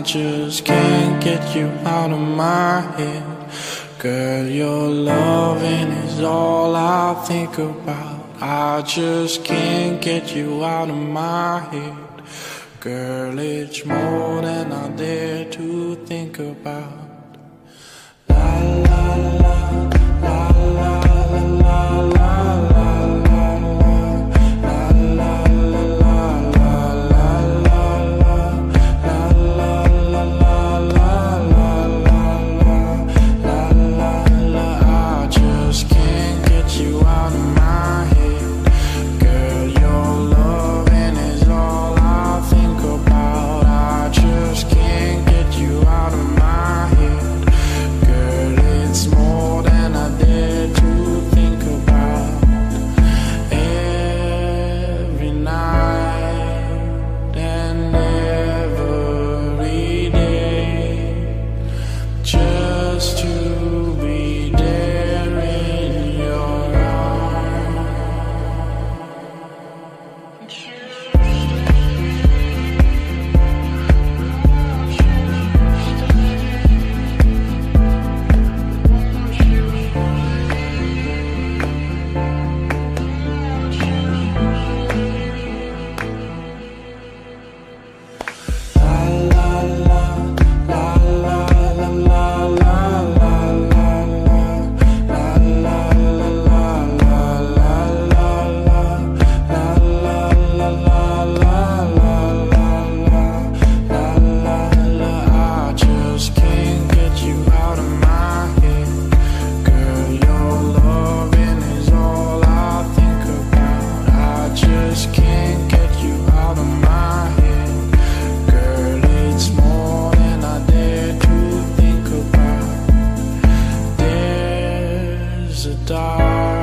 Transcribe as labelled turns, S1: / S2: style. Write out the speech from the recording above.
S1: I just can't get you out of my head. Girl, your loving is all I think about. I just can't get you out of my head. Girl, it's more than I dare to think about. is a dark